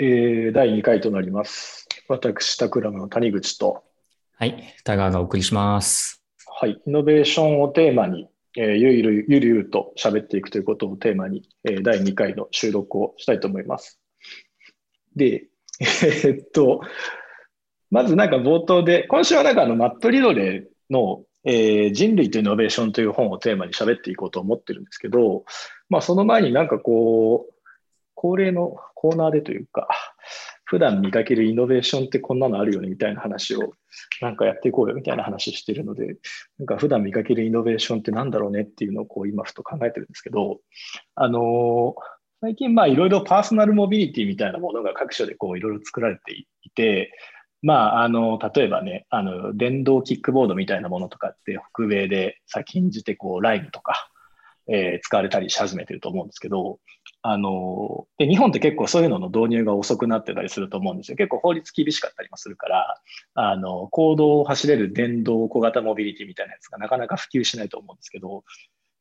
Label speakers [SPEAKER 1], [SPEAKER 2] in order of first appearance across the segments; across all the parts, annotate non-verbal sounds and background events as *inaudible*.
[SPEAKER 1] えー、第2回となります。私、タクラムの谷口と、
[SPEAKER 2] はい、田川がお送りします。
[SPEAKER 1] はい、イノベーションをテーマに、えー、ゆるゆるゆるゆると喋っていくということをテーマに、えー、第2回の収録をしたいと思います。で、*laughs* えーっと、まずなんか冒頭で、今週はなんかあのマット・リドレーの、えー人類とイノベーションという本をテーマに喋っていこうと思ってるんですけど、まあその前になんかこう、恒例のコーナーでというか、普段見かけるイノベーションってこんなのあるよねみたいな話をなんかやっていこうよみたいな話してるので、なんか普段見かけるイノベーションってなんだろうねっていうのをこう今ふと考えてるんですけど、あの最近まあいろいろパーソナルモビリティみたいなものが各所でこういろいろ作られていて、まああの、例えばね、あの、電動キックボードみたいなものとかって北米で先んじてこうライブとか、えー使われたりし始めてると思うんですけど、あので日本って結構そういうのの導入が遅くなってたりすると思うんですよ。結構法律厳しかったりもするから、あの公道を走れる電動小型モビリティみたいなやつがなかなか普及しないと思うんですけど、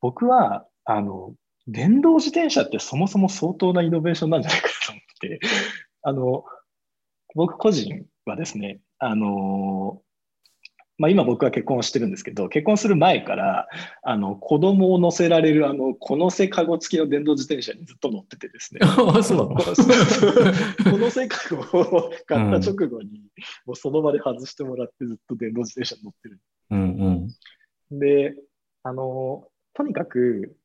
[SPEAKER 1] 僕はあの電動自転車ってそもそも相当なイノベーションなんじゃないかと思って、あの僕個人はですね、あのまあ、今僕は結婚をしてるんですけど、結婚する前から、あの子供を乗せられるあのこのせかご付きの電動自転車にずっと乗っててですね。*laughs*
[SPEAKER 2] あそうなの？*laughs*
[SPEAKER 1] このせかごを買った直後に、もうその場で外してもらってずっと電動自転車に乗ってる。
[SPEAKER 2] うんうん。
[SPEAKER 1] で、あの、とにかく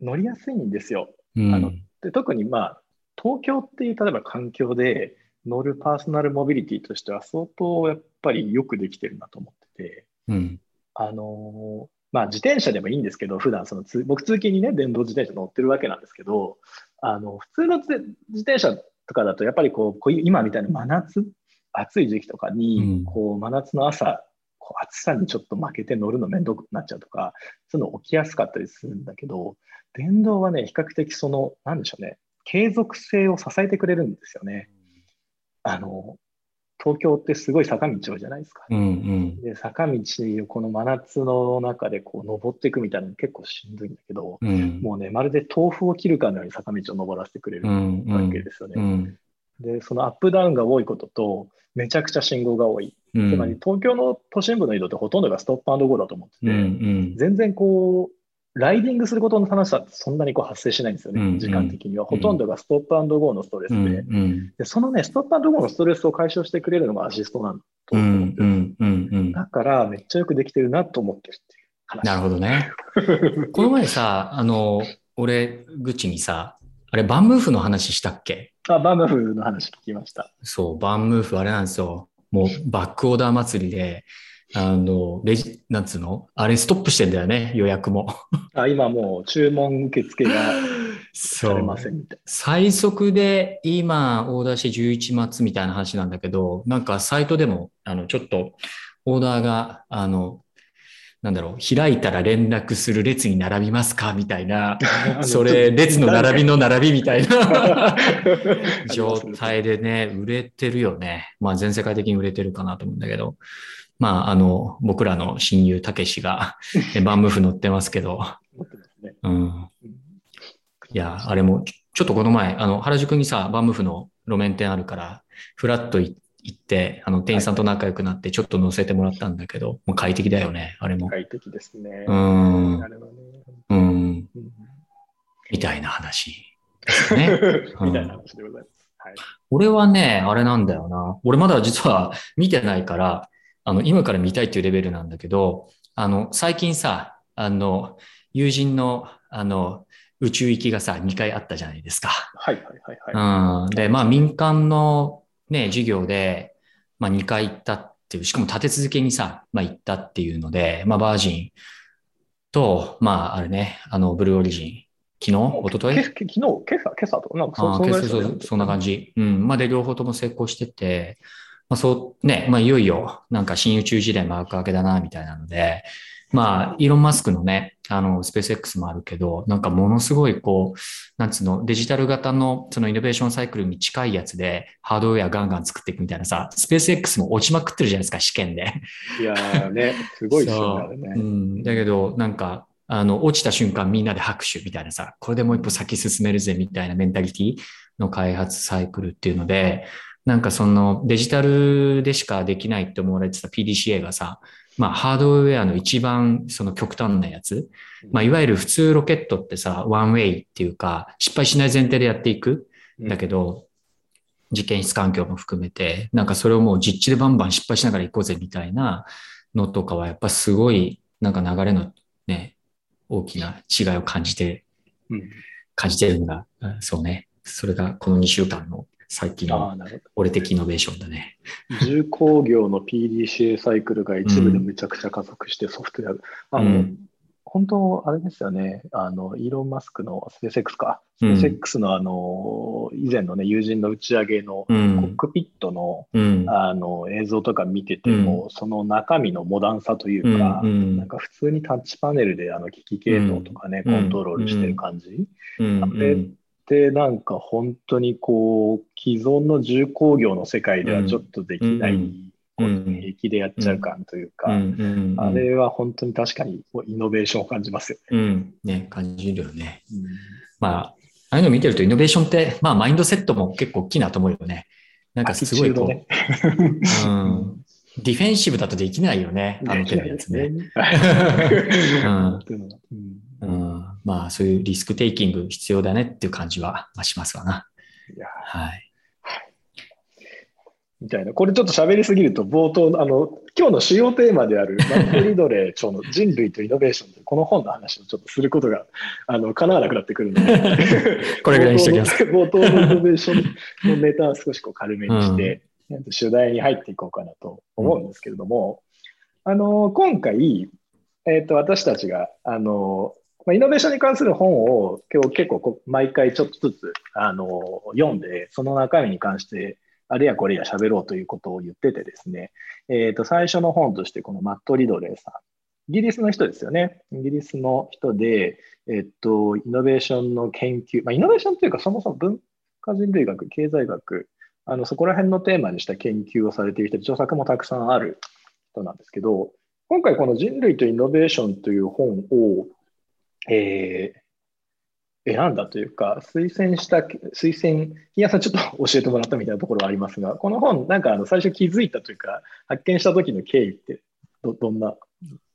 [SPEAKER 1] 乗りやすいんですよ。
[SPEAKER 2] うん
[SPEAKER 1] あので特にまあ、東京っていう例えば環境で乗るパーソナルモビリティとしては相当やっぱりよくできてるなと思ってて、
[SPEAKER 2] うん。
[SPEAKER 1] あのまあ自転車でもいいんですけど、普段そのつ僕通勤にね、電動自転車乗ってるわけなんですけど、あの普通の自自転車とかだとやっぱりこうこういう今みたいな真夏、暑い時期とかに、
[SPEAKER 2] うん。
[SPEAKER 1] こう真夏の朝、こう暑さにちょっと負けて乗るの面倒くなっちゃうとか、そういうの起きやすかったりするんだけど、電動はね、比較的その、なんでしょうね、継続性を支えてくれるんですよね。あの、東京ってすごい坂道多いじゃないですか。
[SPEAKER 2] うんうん
[SPEAKER 1] で、坂道をこの真夏の中でこう登っていくみたいなの結構しんどいんだけど、
[SPEAKER 2] うん
[SPEAKER 1] もうね、まるで豆腐を切るかのように坂道を登らせてくれる
[SPEAKER 2] うん
[SPEAKER 1] わけですよね。
[SPEAKER 2] うん
[SPEAKER 1] で、そのアップダウンが多いことと、めちゃくちゃ信号が多い。
[SPEAKER 2] うん
[SPEAKER 1] つまり東京の都心部の移動ってほとんどがストップゴーだと思ってて、
[SPEAKER 2] うんうん
[SPEAKER 1] 全然こう、ライディングすることの楽しさってそんなにこう発生しないんですよね、
[SPEAKER 2] うん
[SPEAKER 1] 時間的には。ほとんどがストップゴーのストレスで、
[SPEAKER 2] うんうん
[SPEAKER 1] でそのね、ストップゴーのストレスを解消してくれるのがアシストなんだと
[SPEAKER 2] う
[SPEAKER 1] 思うんですよ。
[SPEAKER 2] んうんうんうん
[SPEAKER 1] だから、めっちゃよくできてるなと思ってるっていう話。
[SPEAKER 2] なるほどね。*laughs* この前さ、あの、俺、口にさ、あれ、バンムーフの話したっけ？
[SPEAKER 1] あ、バムフの話聞きました。
[SPEAKER 2] そう、バンムーフ、あれなんですよ。もう、バックオーダー祭りで、あの、レジ、なんつうの？あれ、ストップしてんだよね、予約も。
[SPEAKER 1] あ今もう注文受付がされま。せんみたい
[SPEAKER 2] 最速で今オーダーして11末みたいな話なんだけど、なんかサイトでも、あの、ちょっとオーダーが、あの、なんだろう、開いたら連絡する列に並びますかみたいな、
[SPEAKER 1] な。*laughs*
[SPEAKER 2] それ、列の並び
[SPEAKER 1] の
[SPEAKER 2] の並びみたいな *laughs* 状態でね、売れてるよね。まあ全世界的に売れてるかなと思うんだけど、まああの、僕らの親友たけしが *laughs* えバンムーフ乗ってますけど。うん。
[SPEAKER 1] うん
[SPEAKER 2] いや、あれも、ちょっとこの前、あの、原宿にさ、バンムーフの路面店あるから、フラッとい行って、あの、店員さんと仲良くなって、ちょっと乗せてもらったんだけど、もう快適だよね、あれも。
[SPEAKER 1] 快適ですね。
[SPEAKER 2] うん
[SPEAKER 1] あれはね。
[SPEAKER 2] うん。
[SPEAKER 1] うん
[SPEAKER 2] みたいな話ですね。*laughs*
[SPEAKER 1] みたいな話でございます。はい。
[SPEAKER 2] 俺はね、あれなんだよな。俺まだ実は見てないから、あの、今から見たいっていうレベルなんだけど、あの、最近さ、あの、友人の、あの、宇宙行きがさ、2回あったじゃないですか。
[SPEAKER 1] はいはいはいはい。
[SPEAKER 2] うん。で、まあ民間のね、授業で、まあ2回行ったっていう、しかも立て続けにさ、まあ行ったっていうので、まあバージンと、まああれね、あの、ブルーオリジン、昨日？一昨日？
[SPEAKER 1] 昨日、今朝、今朝と？か、なんかそんな
[SPEAKER 2] 感じ。うん。まあ、で、両方とも成功してて、まあ、そう、ね、まあ、いよいよ、なんか新宇宙時代幕開けだな、みたいなので、まあ、イーロン・マスクのね、あの、スペース X もあるけど、なんかものすごい、こう、なんつうの、デジタル型の、そのイノベーションサイクルに近いやつで、ハードウェアガンガン作っていくみたいなさ、スペース X も落ちまくってるじゃないですか、試験で。
[SPEAKER 1] いやーね、すごいですよね、
[SPEAKER 2] うん。だけど、なんか、あの、落ちた瞬間みんなで拍手みたいなさ、これでもう一歩先進めるぜみたいなメンタリティの開発サイクルっていうので、なんかそのデジタルでしかできないって思われてた PDCA がさ、まあハードウェアの一番その極端なやつ、まあいわゆる普通ロケットってさ、ワンウェイっていうか、失敗しない前提でやっていく。ん。だけど、実験室環境も含めて、なんかそれをもう実地でバンバン失敗しながら行こうぜみたいなのとかはやっぱすごいなんか流れのね、大きな違いを感じて、
[SPEAKER 1] うん。
[SPEAKER 2] 感じてるのが、うんそうね。それがこの2週間の最近の。俺的イノベーションだね。
[SPEAKER 1] 重工業の PDCA サイクルが一部でめちゃくちゃ加速してソフトウェア、あの、
[SPEAKER 2] うん
[SPEAKER 1] 本当、あれですよね、あの、イーロン・マスクのスペース X か、ス
[SPEAKER 2] うん。
[SPEAKER 1] ペース X のあの、以前のね、友人の打ち上げのコ
[SPEAKER 2] うん。
[SPEAKER 1] ッ。クピットの、
[SPEAKER 2] うん。
[SPEAKER 1] あの、映像とか見てても、その中身のモダンさというか、
[SPEAKER 2] うん。
[SPEAKER 1] なんか普通にタッチパネルであの機器系統とかね、
[SPEAKER 2] うん。
[SPEAKER 1] コントロールしてる感じ。で、なんか本当にこう、既存の重工業の世界ではちょっとできない平気でやっちゃう感という
[SPEAKER 2] う
[SPEAKER 1] か。あれは本当に確かにイノベーションを感じますよね。
[SPEAKER 2] うん。ね、感じるよね。
[SPEAKER 1] うん
[SPEAKER 2] まあ、ああいうの見てるとイノベーションって、まあマインドセットも結構大きいなと思うよね。なんかすごいこう、
[SPEAKER 1] ね
[SPEAKER 2] うん。ディフェンシブだとできないよね。あの手のやつね。*laughs* うんまあそういうリスクテイキング必要だねっていう感じはまあしますわな。
[SPEAKER 1] いや
[SPEAKER 2] はい。
[SPEAKER 1] みたいな。これちょっと喋りすぎると、冒頭の、あの、今日の主要テーマである、*laughs* マット・リドレー著の人類とイノベーションというこの本の話をちょっとすることが、あの、叶わなくなってくるので、*laughs*
[SPEAKER 2] これぐらいにしておきます。
[SPEAKER 1] 冒頭のイノベーションのネタは少しこう軽めにして、主題に入っていこうかなと思うんですけれども、あの、今回、えっ、と、私たちが、あの、まあイノベーションに関する本を今日結構こ毎回ちょっとずつあの読んで、その中身に関してあれやこれや喋ろうということを言っててですね、えっ、と、最初の本としてこのマット・リドレーさん、イギリスの人ですよね。イギリスの人で、えっ、と、イノベーションの研究、まあ、イノベーションというかそもそも文化人類学、経済学、あのそこら辺のテーマにした研究をされている人、著作もたくさんある人なんですけど、今回この人類とイノベーションという本を、えー選んだというか、推薦した、推薦、金谷さんちょっと教えてもらったみたいなところはありますが、この本、なんかあの最初気づいたというか、発見した時の経緯ってど、どんな、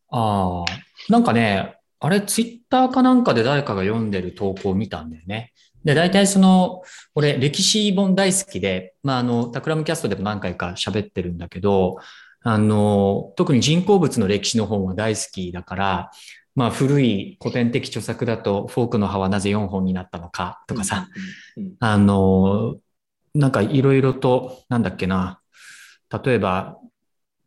[SPEAKER 2] ああ、なんかね、あれ、ツイッターかなんかで誰かが読んでる投稿を見たんだよね。で、大体その、俺、歴史本大好きで、まあ、あの、タクラムキャストでも何回か喋ってるんだけど、あの、特に人工物の歴史の本は大好きだから、まあ、古い古典的著作だと、フォークの葉はなぜ4本になったのかとかさ、あの、なんかいろいろと、なんだっけな、例えば、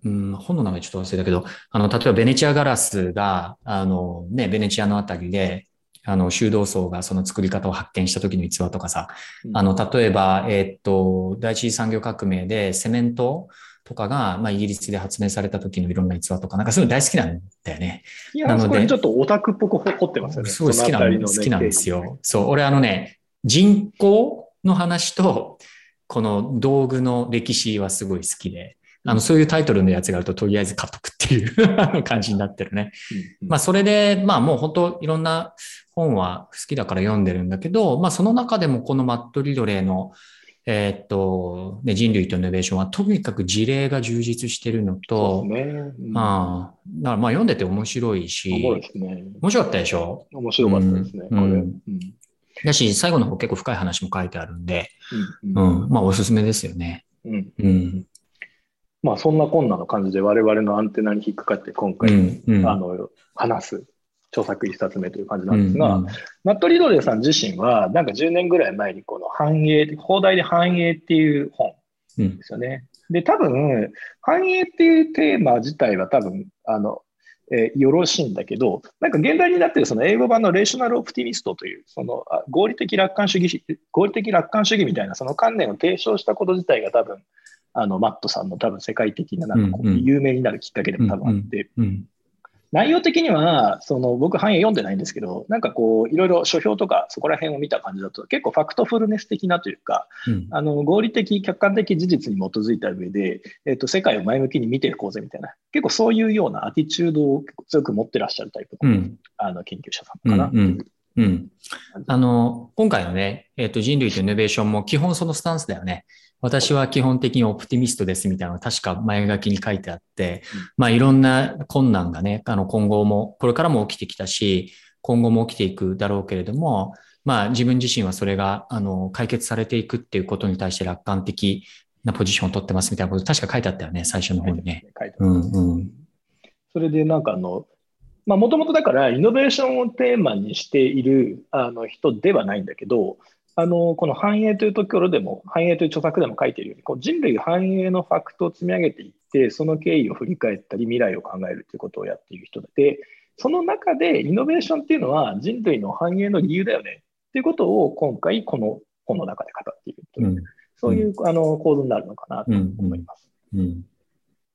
[SPEAKER 2] うん、本の名前ちょっと忘れたけど、あの、例えばベネチアガラスが、あの、ね、ベネチアのあたりで、あの、修道僧がその作り方を発見した時の逸話とかさ、あの、例えば、えーっと、第一次産業革命でセメントとかが、まあ、イギリスで発明された時のいろんな逸話とか、なんかそうい大好きなんだよね。
[SPEAKER 1] いや、
[SPEAKER 2] なので
[SPEAKER 1] ちょっとオタクっぽく掘ってますよね。
[SPEAKER 2] すごい好きなの、好きなんですよ。そう、俺あのね、人口の話と、この道具の歴史はすごい好きで、あの、そういうタイトルのやつがあると、とりあえず買っとくっていう感じになってるね。
[SPEAKER 1] うん
[SPEAKER 2] まあ、それで、まあ、もう本当いろんな本は好きだから読んでるんだけど、まあ、その中でもこのマット・リドレーの、えーっと、ね、人類とイノベーションは、とにかく事例が充実してるの
[SPEAKER 1] そ
[SPEAKER 2] と、
[SPEAKER 1] ね。うん
[SPEAKER 2] ああ、だからまあ読んでて面白いし、
[SPEAKER 1] ね。
[SPEAKER 2] 面白かったでしょ？
[SPEAKER 1] 面白かったですね。
[SPEAKER 2] うん
[SPEAKER 1] うん
[SPEAKER 2] だし、最後の方結構深い話も書いてあるんで、
[SPEAKER 1] う
[SPEAKER 2] うんん、まあおすすめですよね。
[SPEAKER 1] うん
[SPEAKER 2] うん。
[SPEAKER 1] まあ、そんなこんなの感じで我々のアンテナに引っかかって今
[SPEAKER 2] う
[SPEAKER 1] 回。あの、話す著作一冊目という感じ
[SPEAKER 2] う
[SPEAKER 1] なんですが、
[SPEAKER 2] ん
[SPEAKER 1] マット・リドレーさん自身は、なんか10年ぐらい前にこの繁栄、放題で繁栄っていう本
[SPEAKER 2] うん
[SPEAKER 1] ですよね。で、多分、繁栄っていうテーマ自体は多分、あの、えーよろしいんだけど、なんか現代になってるその英語版のレーショナル・オプティミストという、そのあ合理的楽観主義、合理的楽観主義みたいなその観念を提唱したこと自体が多分、あの、マットさんの多分世界的ななんかこう
[SPEAKER 2] うんうん
[SPEAKER 1] 有名になるきっかけでも多分あって、
[SPEAKER 2] うん。
[SPEAKER 1] 内容的には、その僕、範囲読んでないんですけど、なんかこう、いろいろ書評とか、そこら辺を見た感じだと、結構ファクトフルネス的なというか、
[SPEAKER 2] うん。
[SPEAKER 1] あの合理的、客観的事実に基づいた上で、えっと世界を前向きに見ていこうぜみたいな、結構そういうようなアティチュードを強く持ってらっしゃるタイプの,、
[SPEAKER 2] うん。
[SPEAKER 1] あの研究者さんかな、
[SPEAKER 2] うんうんうん。あの、今回のね、えっ、と、人類とイノベーションも基本そのスタンスだよね。私は基本的にオプティミストですみたいなのが確か前書きに書いてあって、まあいろんな困難がね、あの今後も、これからも起きてきたし、今後も起きていくだろうけれども、まあ自分自身はそれが、あの、解決されていくっていうことに対して楽観的なポジションを取ってますみたいなこと確か書いてあったよね、最初の方にね。
[SPEAKER 1] 書いて
[SPEAKER 2] う
[SPEAKER 1] ます
[SPEAKER 2] んうん。
[SPEAKER 1] それでなんかあの、まあもともとだからイノベーションをテーマにしているあの人ではないんだけど、あの、この繁栄というところでも、繁栄という著作でも書いているように、こう人類繁栄のファクトを積み上げていって、その経緯を振り返ったり、未来を考えるということをやっている人で、その中でイノベーションっていうのは人類の繁栄の理由だよねっていうことを今回この本の中で語っているというう、
[SPEAKER 2] ん
[SPEAKER 1] そういうあの構図になるのかなと思います。
[SPEAKER 2] うん。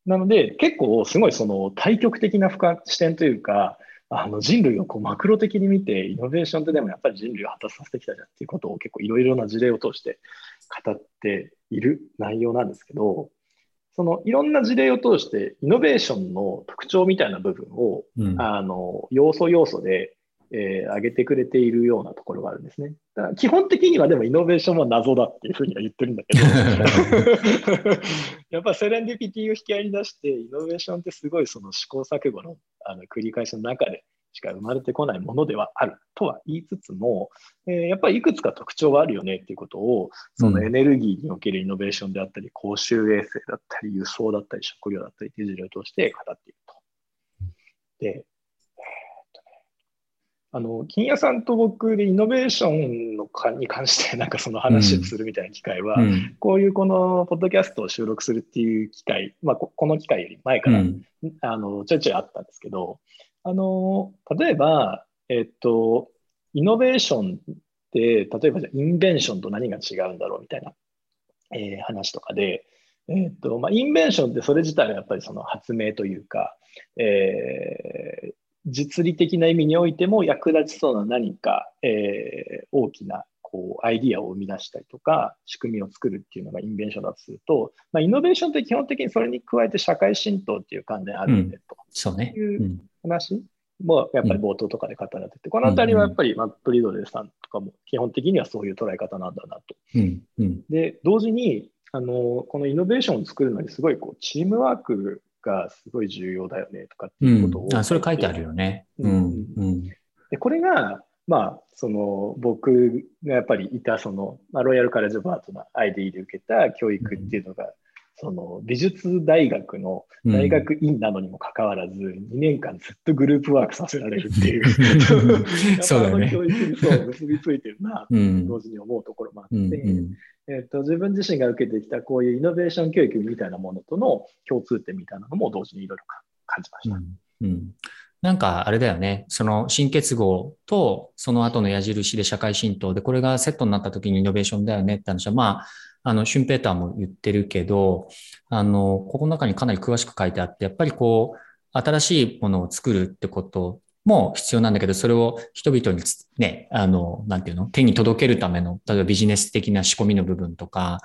[SPEAKER 1] なので、結構すごいその対極的な深視点というか、あの人類をこうマクロ的に見て、イノベーションってでもやっぱり人類を果たさせてきたじゃんっていうことを結構いろいろな事例を通して語っている内容なんですけど、そのいろんな事例を通して、イノベーションの特徴みたいな部分を、
[SPEAKER 2] うん。
[SPEAKER 1] あの要素要素で、えー上げてくれているようなところがあるんですね。だから基本的にはでもイノベーションは謎だっていうふうには言ってるんだけど、*laughs* やっぱセレンディピティを引き合いに出して、イノベーションってすごいその試行錯誤のあの繰り返しの中でしか生まれてこないものではあるとは言いつつも、えーやっぱりいくつか特徴はあるよねっていうことを、そのエネルギーにおけるイノベーションであったり、公衆衛生だったり、輸送だったり、食料だったりという事例を通して語っていると。で、あの、金谷さんと僕でイノベーションのかに関してなんかその話をするみたいな機会は、
[SPEAKER 2] うん。
[SPEAKER 1] こういうこのポッドキャストを収録するっていう機会、まあ、ここの機会より前から、
[SPEAKER 2] うん。
[SPEAKER 1] あのちょいちょいあったんですけど、あの例えば、えっと、イノベーションって、例えばじゃあインベンションと何が違うんだろうみたいな、えー話とかで、えっとまあ、インベンションってそれ自体はやっぱりその発明というか、えー実利的な意味においても役立ちそうな何か、えー大きなこうアイディアを生み出したりとか、仕組みを作るっていうのがインベンションだとすると、まあ、イノベーションって基本的にそれに加えて社会浸透っていう観点あるんでと
[SPEAKER 2] そうね。
[SPEAKER 1] いう
[SPEAKER 2] うん。
[SPEAKER 1] 話もやっぱり冒頭とかで語られてて、このあたりはやっぱりマット・リドレーさんとかも基本的にはそういう捉え方なんだなと。
[SPEAKER 2] うん。うん。
[SPEAKER 1] で、同時に、あの、このイノベーションを作るのにすごいこう、チームワークがすごい重要だよねとかって
[SPEAKER 2] う
[SPEAKER 1] いうことを。
[SPEAKER 2] ん。あ、それ書いてあるよね。うん。うん。
[SPEAKER 1] で、これが、まあ、その僕がやっぱりいたその、まあ、ロイヤルカレッジ・オブ・アートの ID で受けた教育っていうのが、その美術大学の大学院なのにもかかわらず、2年間ずっとグループワークさせられるっていう、*laughs*
[SPEAKER 2] そうだよね
[SPEAKER 1] 教育にそう結びついてるな、
[SPEAKER 2] うん。
[SPEAKER 1] 同時に思うところもあって、
[SPEAKER 2] うん。うん。
[SPEAKER 1] えっと自分自身が受けてきたこういうイノベーション教育みたいなものとの共通点みたいなのも同時にいろいろ感じました。
[SPEAKER 2] うん。なんかあれだよね。その新結合とその後の矢印で社会浸透で、これがセットになった時にイノベーションだよねって話は、まあ、あの、シュンペーターも言ってるけど、あの、ここの中にかなり詳しく書いてあって、やっぱりこう、新しいものを作るってことも必要なんだけど、それを人々につね、あの、なんていうの？手に届けるための、例えばビジネス的な仕込みの部分とか、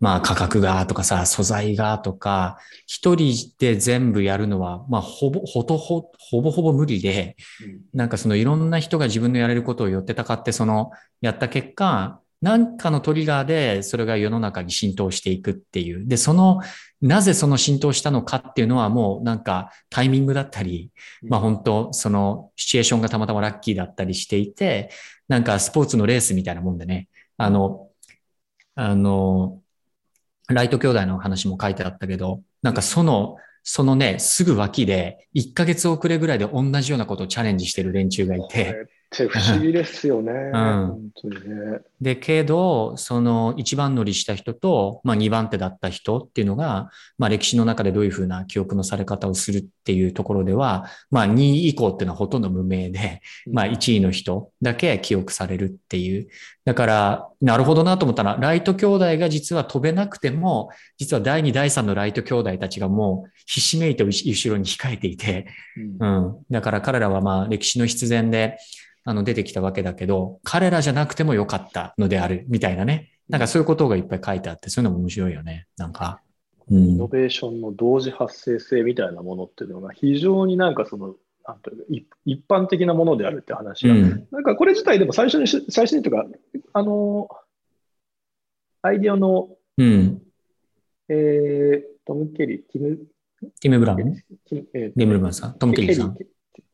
[SPEAKER 2] まあ価格がとかさ、素材がとか、一人で全部やるのは、まあほぼ、ほとほ、ほぼほぼ無理で、
[SPEAKER 1] うん。
[SPEAKER 2] なんかそのいろんな人が自分のやれることを寄ってたかって、そのやった結果、なんかのトリガーでそれが世の中に浸透していくっていう。で、その、なぜその浸透したのかっていうのはもうなんかタイミングだったり、まあ本当そのシチュエーションがたまたまラッキーだったりしていて、なんかスポーツのレースみたいなもんでね、あの、あの、ライト兄弟の話も書いてあったけど、なんかその、そのね、すぐ脇で1ヶ月遅れぐらいで同じようなことをチャレンジしてる連中がいて、
[SPEAKER 1] って不思議ですよね。
[SPEAKER 2] ん
[SPEAKER 1] 本当にね。
[SPEAKER 2] で、けど、その一番乗りした人と、まあ二番手だった人っていうのが、まあ歴史の中でどういうふうな記憶のされ方をするっていうところでは、まあ2位以降っていうのはほとんど無名で、まあ1位の人だけ記憶されるっていう。だから、なるほどなと思ったら、ライト兄弟が実は飛べなくても、実は第2、第3のライト兄弟たちがもうひしめいて後ろに控えていて、
[SPEAKER 1] うん
[SPEAKER 2] うん。だから彼らはまあ歴史の必然で、あの出てきたわけだけど、彼らじゃなくてもよかったのである、みたいなね。なんかそういうことがいっぱい書いてあって、そういうのも面白いよね。なんか。うん。
[SPEAKER 1] イノベーションの同時発生性みたいなものっていうのが非常になんかその、なんという一般的なものであるって話が、
[SPEAKER 2] うん。
[SPEAKER 1] なんかこれ自体でも最初にし、最初にというか、あの、アイディアの、
[SPEAKER 2] うん。
[SPEAKER 1] えー、トム・ケリー、ティム、
[SPEAKER 2] ティム・ブラウン？
[SPEAKER 1] えー
[SPEAKER 2] レムルマンさんトム・ケリーさん。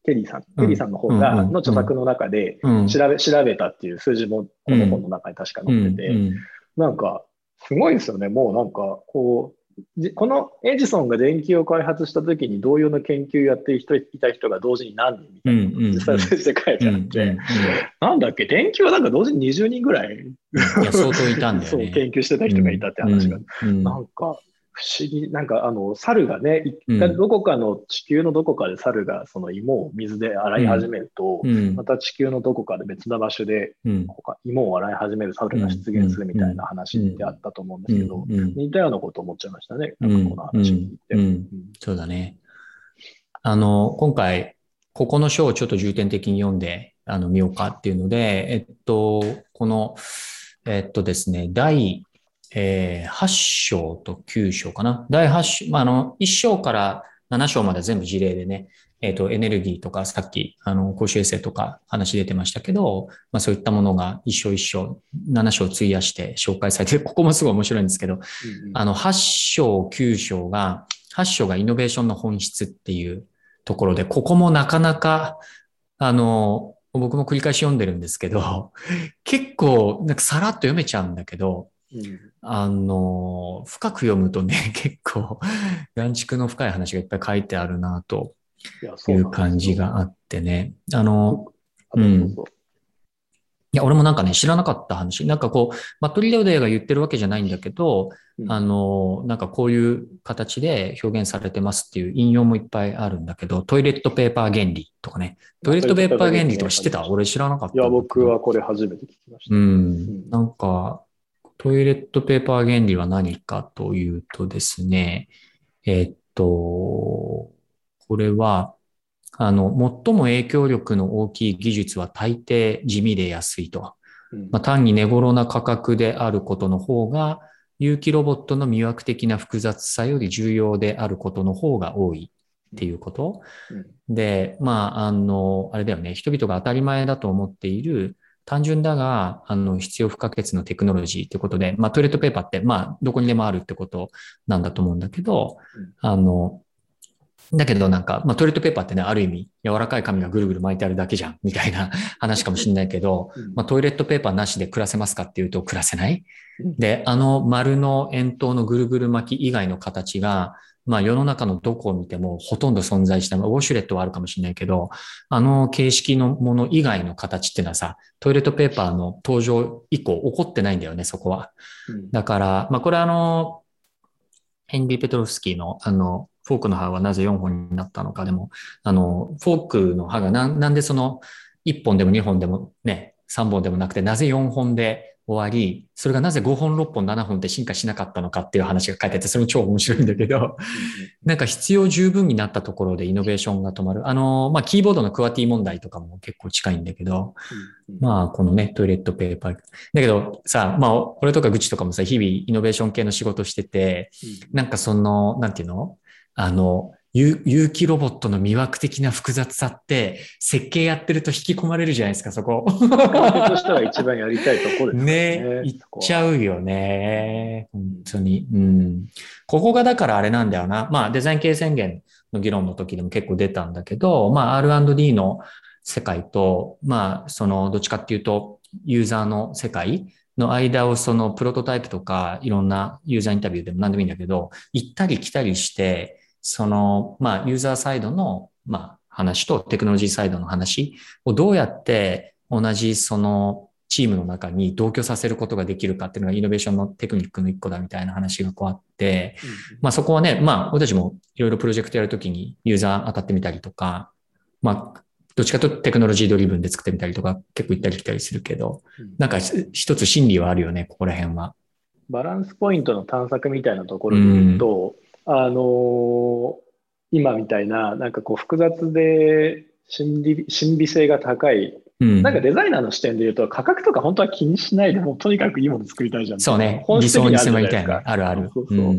[SPEAKER 1] ケケリーさん。
[SPEAKER 2] うん
[SPEAKER 1] ケリーさんの方が、の著作の中で
[SPEAKER 2] うん。
[SPEAKER 1] 調べ、調べたっていう数字もこの本の中に確か載ってて、
[SPEAKER 2] うん
[SPEAKER 1] なんか、すごいですよね。もうなんか、こう、じこのエジソンが電気を開発した時に同様の研究やっている人いた人が同時に何人みたいなのが
[SPEAKER 2] うんうんうん
[SPEAKER 1] 実際数字で書いてあ
[SPEAKER 2] うん
[SPEAKER 1] って、なんだっけ、電気はなんか同時に20人ぐらい、
[SPEAKER 2] 相当いたんだよ *laughs*
[SPEAKER 1] そう
[SPEAKER 2] ね。
[SPEAKER 1] 研究してた人がいたって話が、
[SPEAKER 2] うんうん
[SPEAKER 1] なんか不思議、なんかあの猿がね、一
[SPEAKER 2] うん。
[SPEAKER 1] 回どこかの地球のどこかで猿がその芋を水で洗い始めると、
[SPEAKER 2] うん。
[SPEAKER 1] また地球のどこかで別な場所で
[SPEAKER 2] うん。
[SPEAKER 1] 他芋を洗い始める猿が出現するみたいな話ってあったと思うんですけど、
[SPEAKER 2] うん。
[SPEAKER 1] 似たようなこと思っちゃいましたね、なんかこの話聞いて。
[SPEAKER 2] そうだね。あの、今回、ここの章をちょっと重点的に読んで、あの、見ようかっていうので、えっと、この、えっとですね、第、えー8章と9章かな。第8章、まあ、あの、1章から7章まで全部事例でね、えっと、エネルギーとか、さっき、あの、公衆衛生とか話出てましたけど、まあ、そういったものが一章一章、7章費やして紹介されて、ここもすごい面白いんですけど、
[SPEAKER 1] うんうん
[SPEAKER 2] あの、8章、9章が、8章がイノベーションの本質っていうところで、ここもなかなか、あの、僕も繰り返し読んでるんですけど、結構、なんかさらっと読めちゃうんだけど、
[SPEAKER 1] うん
[SPEAKER 2] あの、深く読むとね、*laughs* 結構、眼畜の深い話がいっぱい書いてあるな、と
[SPEAKER 1] い
[SPEAKER 2] う感じがあってね。あの、
[SPEAKER 1] うぞどうぞ
[SPEAKER 2] いや、俺もなんかね、知らなかった話。なんかこう、マットリレオデーが言ってるわけじゃないんだけど、
[SPEAKER 1] うん
[SPEAKER 2] あの、なんかこういう形で表現されてますっていう引用もいっぱいあるんだけど、トイレットペーパー原理とかね。トイレットペーパー原理とか知ってた俺知らなかった
[SPEAKER 1] いや。僕はこれ初めて聞きました。
[SPEAKER 2] うん。なんか、トイレットペーパー原理は何かというとですね、えっと、これは、あの、最も影響力の大きい技術は大抵地味で安いと。
[SPEAKER 1] うん
[SPEAKER 2] まあ、単に値頃な価格であることの方が、有機ロボットの魅惑的な複雑さより重要であることの方が多いっていうこと。
[SPEAKER 1] うん
[SPEAKER 2] で、まあ、あの、あれだよね、人々が当たり前だと思っている、単純だが、あの、必要不可欠のテクノロジーってことで、まあ、トイレットペーパーって、まあ、どこにでもあるってことなんだと思うんだけど
[SPEAKER 1] うん、
[SPEAKER 2] あの、だけどなんか、まあ、トイレットペーパーってね、ある意味、柔らかい紙がぐるぐる巻いてあるだけじゃん、みたいな *laughs* 話かもしれないけど、
[SPEAKER 1] うん。
[SPEAKER 2] まあ、トイレットペーパーなしで暮らせますかっていうと暮らせない。
[SPEAKER 1] うん。
[SPEAKER 2] で、あの丸の円筒のぐるぐる巻き以外の形が、まあ世の中のどこを見てもほとんど存在してない。ウォシュレットはあるかもしれないけど、あの形式のもの以外の形っていうのはさ、トイレットペーパーの登場以降起こってないんだよね、そこは。
[SPEAKER 1] うん
[SPEAKER 2] だから、まあこれあの、ヘンリー・ペトロフスキーのあの、フォークの刃はなぜ4本になったのかでも、あの、フォークの刃がなんなんでその1本でも2本でもね、3本でもなくて、なぜ4本で終わり、それがなぜ5本、6本、7本って進化しなかったのかっていう話が書いてあって、それも超面白いんだけど、なんか必要十分になったところでイノベーションが止まる。あの、まあ、キーボードのクワティ問題とかも結構近いんだけど、
[SPEAKER 1] うん
[SPEAKER 2] まあ、このね、トイレットペーパー。だけどさ、まあ、俺とか愚痴とかもさ、日々イノベーション系の仕事してて、なんかその、なんていうの？あの、有有機ロボットの魅惑的な複雑さって、設計やってると引き込まれるじゃないですか、そこ。
[SPEAKER 1] としては一番やりたいところです
[SPEAKER 2] ね
[SPEAKER 1] ね。
[SPEAKER 2] いっちゃうよね。本当に。うん。ここがだからあれなんだよな。まあ、デザイン系宣言の議論の時でも結構出たんだけど、まあ、R&D の世界と、まあ、その、どっちかっていうと、ユーザーの世界の間をそのプロトタイプとかいろんなユーザーインタビューでも何でもいいんだけど、行ったり来たりして、その、まあ、ユーザーサイドの、まあ、話とテクノロジーサイドの話をどうやって同じそのチームの中に同居させることができるかっていうのがイノベーションのテクニックの一個だみたいな話がこうあって、まあそこはね、まあ俺たちもいろいろプロジェクトやるときにユーザー当たってみたりとか、まあどっちかとテクノロジードリブンで作ってみたりとか結構行ったり来たりするけど、
[SPEAKER 1] うん。
[SPEAKER 2] なんか一つ心理はあるよね、ここら辺は。
[SPEAKER 1] バランスポイントの探索みたいなところで言うと、あのー今みたいな、なんかこう複雑で心理心理性が高い、
[SPEAKER 2] うん。
[SPEAKER 1] なんかデザイナーの視点で言うと、価格とか本当は気にしないでもうとにかくいいもの作りたいじゃん。
[SPEAKER 2] そうね。
[SPEAKER 1] 本
[SPEAKER 2] 理
[SPEAKER 1] 質的にあるじゃないですか。
[SPEAKER 2] あるある。
[SPEAKER 1] そうそう
[SPEAKER 2] うん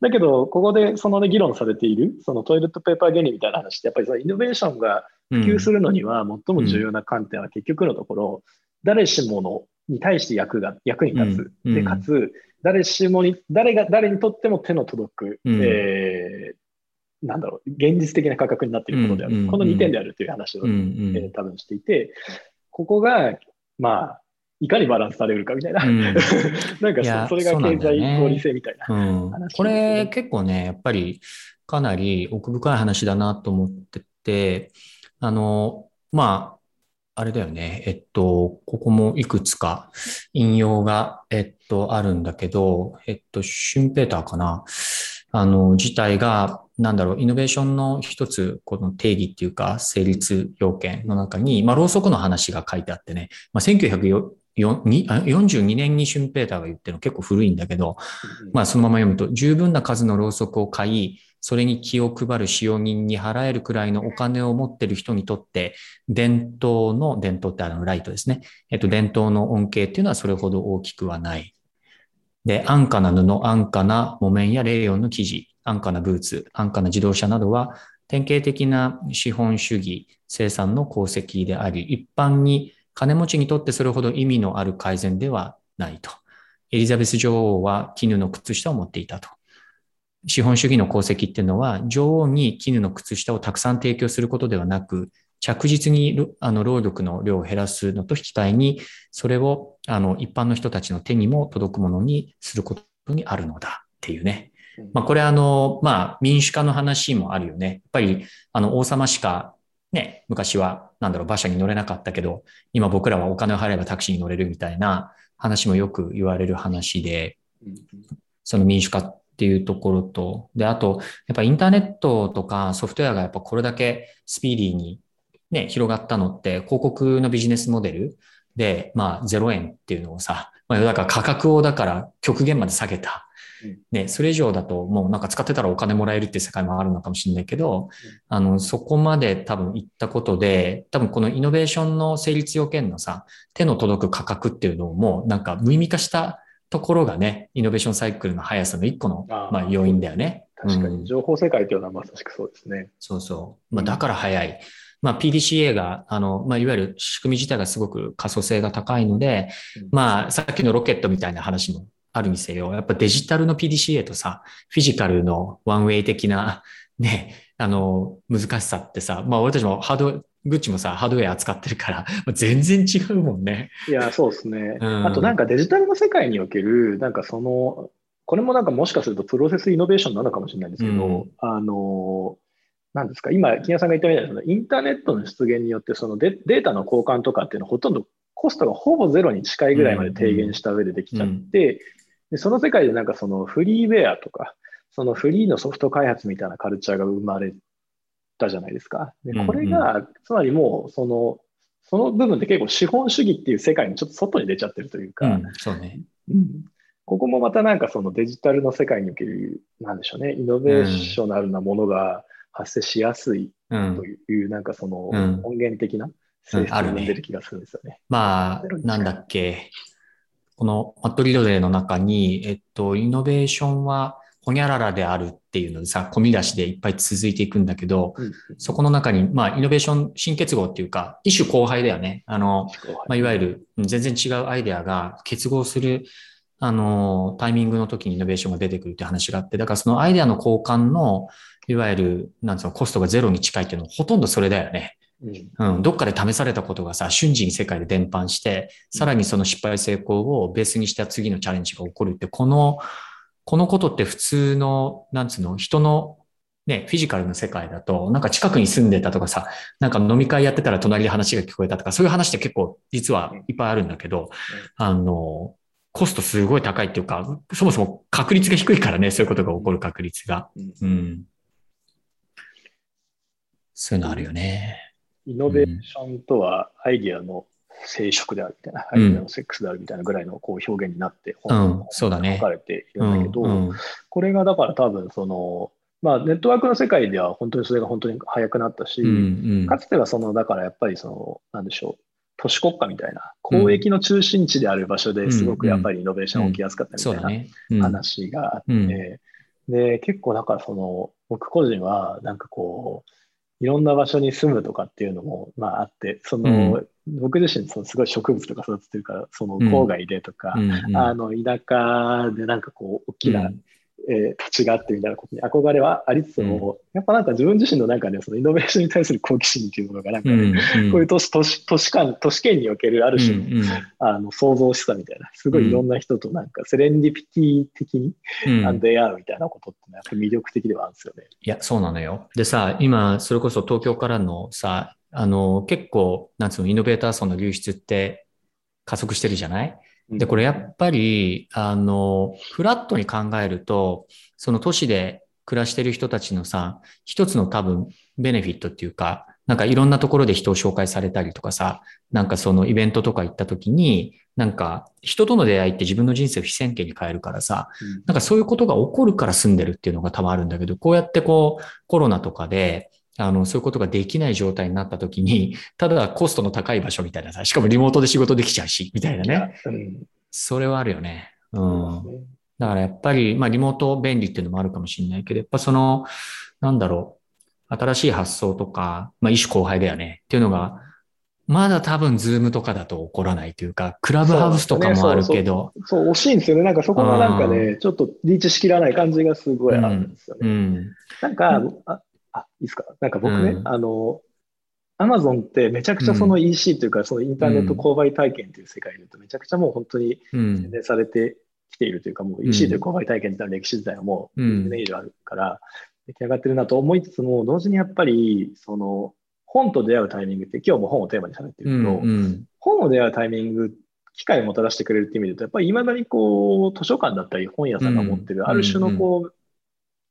[SPEAKER 1] だけど、ここでその、ね、議論されている、そのトイレットペーパー原理みたいな話って、やっぱりそのイノベーションが普及するのには、最も重要な観点は結局のところ、誰しものに対して役が役に立つ、でかつ、誰しもに誰が誰にとっても手の届く、うん、えー、なんだろう、現実的な価格になっていることである、うんうん、この2点であるという話を、うんうん、えー、多分していて、ここが、まあ、いかにバランスされるかみたいな、うん、*laughs* なんかそれが経済合理性みたいな、
[SPEAKER 2] ねうん、これ結構ね、やっぱりかなり奥深い話だなと思ってて、あの、まあ、あれだよね。えっと、ここもいくつか引用が、えっと、あるんだけど、えっと、シュンペーターかな。あの、自体が、なんだろう、イノベーションの一つ、この定義っていうか、成立要件の中に、まあ、ろうそくの話が書いてあってね、まあ、42年にシュンペーターが言ってるの結構古いんだけど、まあそのまま読むと、十分な数のろうそくを買い、それに気を配る使用人に払えるくらいのお金を持ってる人にとって、伝統の、伝統ってあのライトですね。えっと、伝統の恩恵っていうのはそれほど大きくはない。で、安価な布、安価な木綿やレーヨンの生地、安価なブーツ、安価な自動車などは、典型的な資本主義生産の功績であり、一般に金持ちにとってそれほど意味のある改善ではないと。エリザベス女王は絹の靴下を持っていたと。資本主義の功績っていうのは、女王に絹の靴下をたくさん提供することではなく、着実にあの労力の量を減らすのと引き換えに、それをあの一般の人たちの手にも届くものにすることにあるのだっていうね。まあ、これあの、まあ、民主化の話もあるよね。やっぱり、あの、王様しかね、昔は、なんだろう、馬車に乗れなかったけど、今僕らはお金を払えばタクシーに乗れるみたいな話もよく言われる話で、その民主化っていうところと、で、あと、やっぱインターネットとかソフトウェアがやっぱこれだけスピーディーにね、広がったのって、広告のビジネスモデルで、まあ、0円っていうのをさ、まあ、だから価格をだから極限まで下げた。ね、それ以上だともうなんか使ってたらお金もらえるっていう世界もあるのかもしれないけど、あの、そこまで多分行ったことで、多分このイノベーションの成立要件のさ、手の届く価格っていうのをもうなんか無意味化したところがね、イノベーションサイクルの速さの一個のまあ要因だよね。
[SPEAKER 1] 確かに、情報世界というのはまさしくそうですね。
[SPEAKER 2] そうそう。まあ、だから早い。まあ、PDCA が、あの、まあ、いわゆる仕組み自体がすごく可塑性が高いので、まあ、さっきのロケットみたいな話もあるにせよ、やっぱデジタルの PDCA とさ、フィジカルのワンウェイ的な、ね、あの、難しさってさ、まあ俺たちもハード、グッチもさ、ハードウェア扱ってるから、*laughs* 全然違うもんね。
[SPEAKER 1] いや、そうですね。うん、あとなんかデジタルの世界における、なんかその、これもなんかもしかするとプロセスイノベーションなのかもしれないんですけど、うん、あの、なんですか、今、金谷さんが言ったみたいな、インターネットの出現によって、そのデデータの交換とかっていうのはほとんどコストがほぼゼロに近いぐらいまで低減した上でできちゃって、でその世界でなんかそのフリーウェアとか、そのフリーのソフト開発みたいなカルチャーが生まれたじゃないですか。でこれが、つまりもう、その、その部分って結構資本主義っていう世界にちょっと外に出ちゃってるというか、うん、
[SPEAKER 2] そうね。
[SPEAKER 1] うん。ここもまたなんかそのデジタルの世界における、なんでしょうね、イノベーショナルなものが発生しやすいという、なんかその音源的な性質を生んでる気がするんですよね。ね
[SPEAKER 2] まあ、なんだっけ。このマットリドレーの中に、えっと、イノベーションはほにゃららであるっていうのでさ、込み出しでいっぱい続いていくんだけど、うん、そこの中に、まあ、イノベーション新結合っていうか、一種後輩だよね。あの、まあ、いわゆる全然違うアイデアが結合する、あの、タイミングの時にイノベーションが出てくるって話があって、だからそのアイデアの交換の、いわゆる、なんつうの、コストがゼロに近いっていうのはほとんどそれだよね。うん、どっかで試されたことがさ、瞬時に世界で伝播して、さらにその失敗成功をベースにした次のチャレンジが起こるって、この、このことって普通の、なんつうの、人のね、フィジカルの世界だと、なんか近くに住んでたとかさ、なんか飲み会やってたら隣で話が聞こえたとか、そういう話って結構実はいっぱいあるんだけど、あの、コストすごい高いっていうか、そもそも確率が低いからね、そういうことが起こる確率が。うん。そういうのあるよね。
[SPEAKER 1] イノベーションとはアイディアの生殖であるみたいな、アイディアのセックスであるみたいなぐらいのこう表現になって
[SPEAKER 2] 本書
[SPEAKER 1] かれているんだけど、これがだから多分その、まあ、ネットワークの世界では本当にそれが本当に早くなったし、かつてはそのだからやっぱりそのなんでしょう都市国家みたいな交易の中心地である場所ですごくやっぱりイノベーション起きやすかったみたいな話があって、で、結構だからその、僕個人は、なんかこう、いろんな場所に住むとかっていうのも、まああって、その、僕自身そのすごい植物とか育ててるから、その郊外でとか、
[SPEAKER 2] うんうん。
[SPEAKER 1] あの、田舎でなんかこう、大きな、
[SPEAKER 2] うん
[SPEAKER 1] えー土地があってみたいなことに憧れはありつつも、やっぱなんか自分自身の中でそのイノベーションに対する好奇心っていうものがなんかね、
[SPEAKER 2] うん
[SPEAKER 1] こういう都市、都市、都市間、都市圏におけるある種の、
[SPEAKER 2] うんうん。
[SPEAKER 1] あの、創造しさみたいな、すごいいろんな人となんかセレンディピティ的に
[SPEAKER 2] うん。
[SPEAKER 1] 出会うみたいなことってやっぱり魅力的ではあるんですよね。
[SPEAKER 2] いや、そうなのよ。でさ、今、それこそ東京からのさ、あの、結構、なんつうの、イノベーター層の流出って加速してるじゃない？で、これやっぱり、あの、フラットに考えると、その都市で暮らしてる人たちのさ、一つの多分、ベネフィットっていうか、なんかいろんなところで人を紹介されたりとかさ、なんかそのイベントとか行った時に、なんか人との出会いって自分の人生を非線形に変えるからさ、
[SPEAKER 1] うん。
[SPEAKER 2] なんかそういうことが起こるから住んでるっていうのが多分あるんだけど、こうやってこうコロナとかで、あの、そういうことができない状態になった時に、*laughs* ただコストの高い場所みたいなさ、しかもリモートで仕事できちゃうし、みたいなね。
[SPEAKER 1] うん
[SPEAKER 2] それはあるよね。う
[SPEAKER 1] そうん
[SPEAKER 2] だからやっぱり、まあリモート便利っていうのもあるかもしれないけど、やっぱその、なんだろう、新しい発想とか、まあ異種交配だよねっていうのが、まだ多分 Zoom とかだと起こらないというか、クラブハウスとかもあるけど、
[SPEAKER 1] そう、惜しいんですよね。なんかそこがなんかね、ちょっとリーチしきらない感じがすごいあるんですよね。
[SPEAKER 2] うん。
[SPEAKER 1] なんか、あ、あ、いいですか？なんか僕ね、
[SPEAKER 2] うん
[SPEAKER 1] あの、アマゾンってめちゃくちゃその EC というか、そのインターネット購買体験という世界でと、めちゃくちゃもう本当に
[SPEAKER 2] うん
[SPEAKER 1] 宣。伝されてきているというか、もう EC という購買体験自体の歴史自体はもう
[SPEAKER 2] うん
[SPEAKER 1] 10年以上あるから、出来上がってるなと思いつつも、同時にやっぱり、その、本と出会うタイミングって、今日も本をテーマに喋って
[SPEAKER 2] うん。
[SPEAKER 1] るけど、
[SPEAKER 2] うん。
[SPEAKER 1] 本を出会うタイミング、機会をもたらしてくれるっていう意味で言うと、やっぱり未だにこう、図書館だったり本屋さんが持って
[SPEAKER 2] うん
[SPEAKER 1] る、ある種のこう、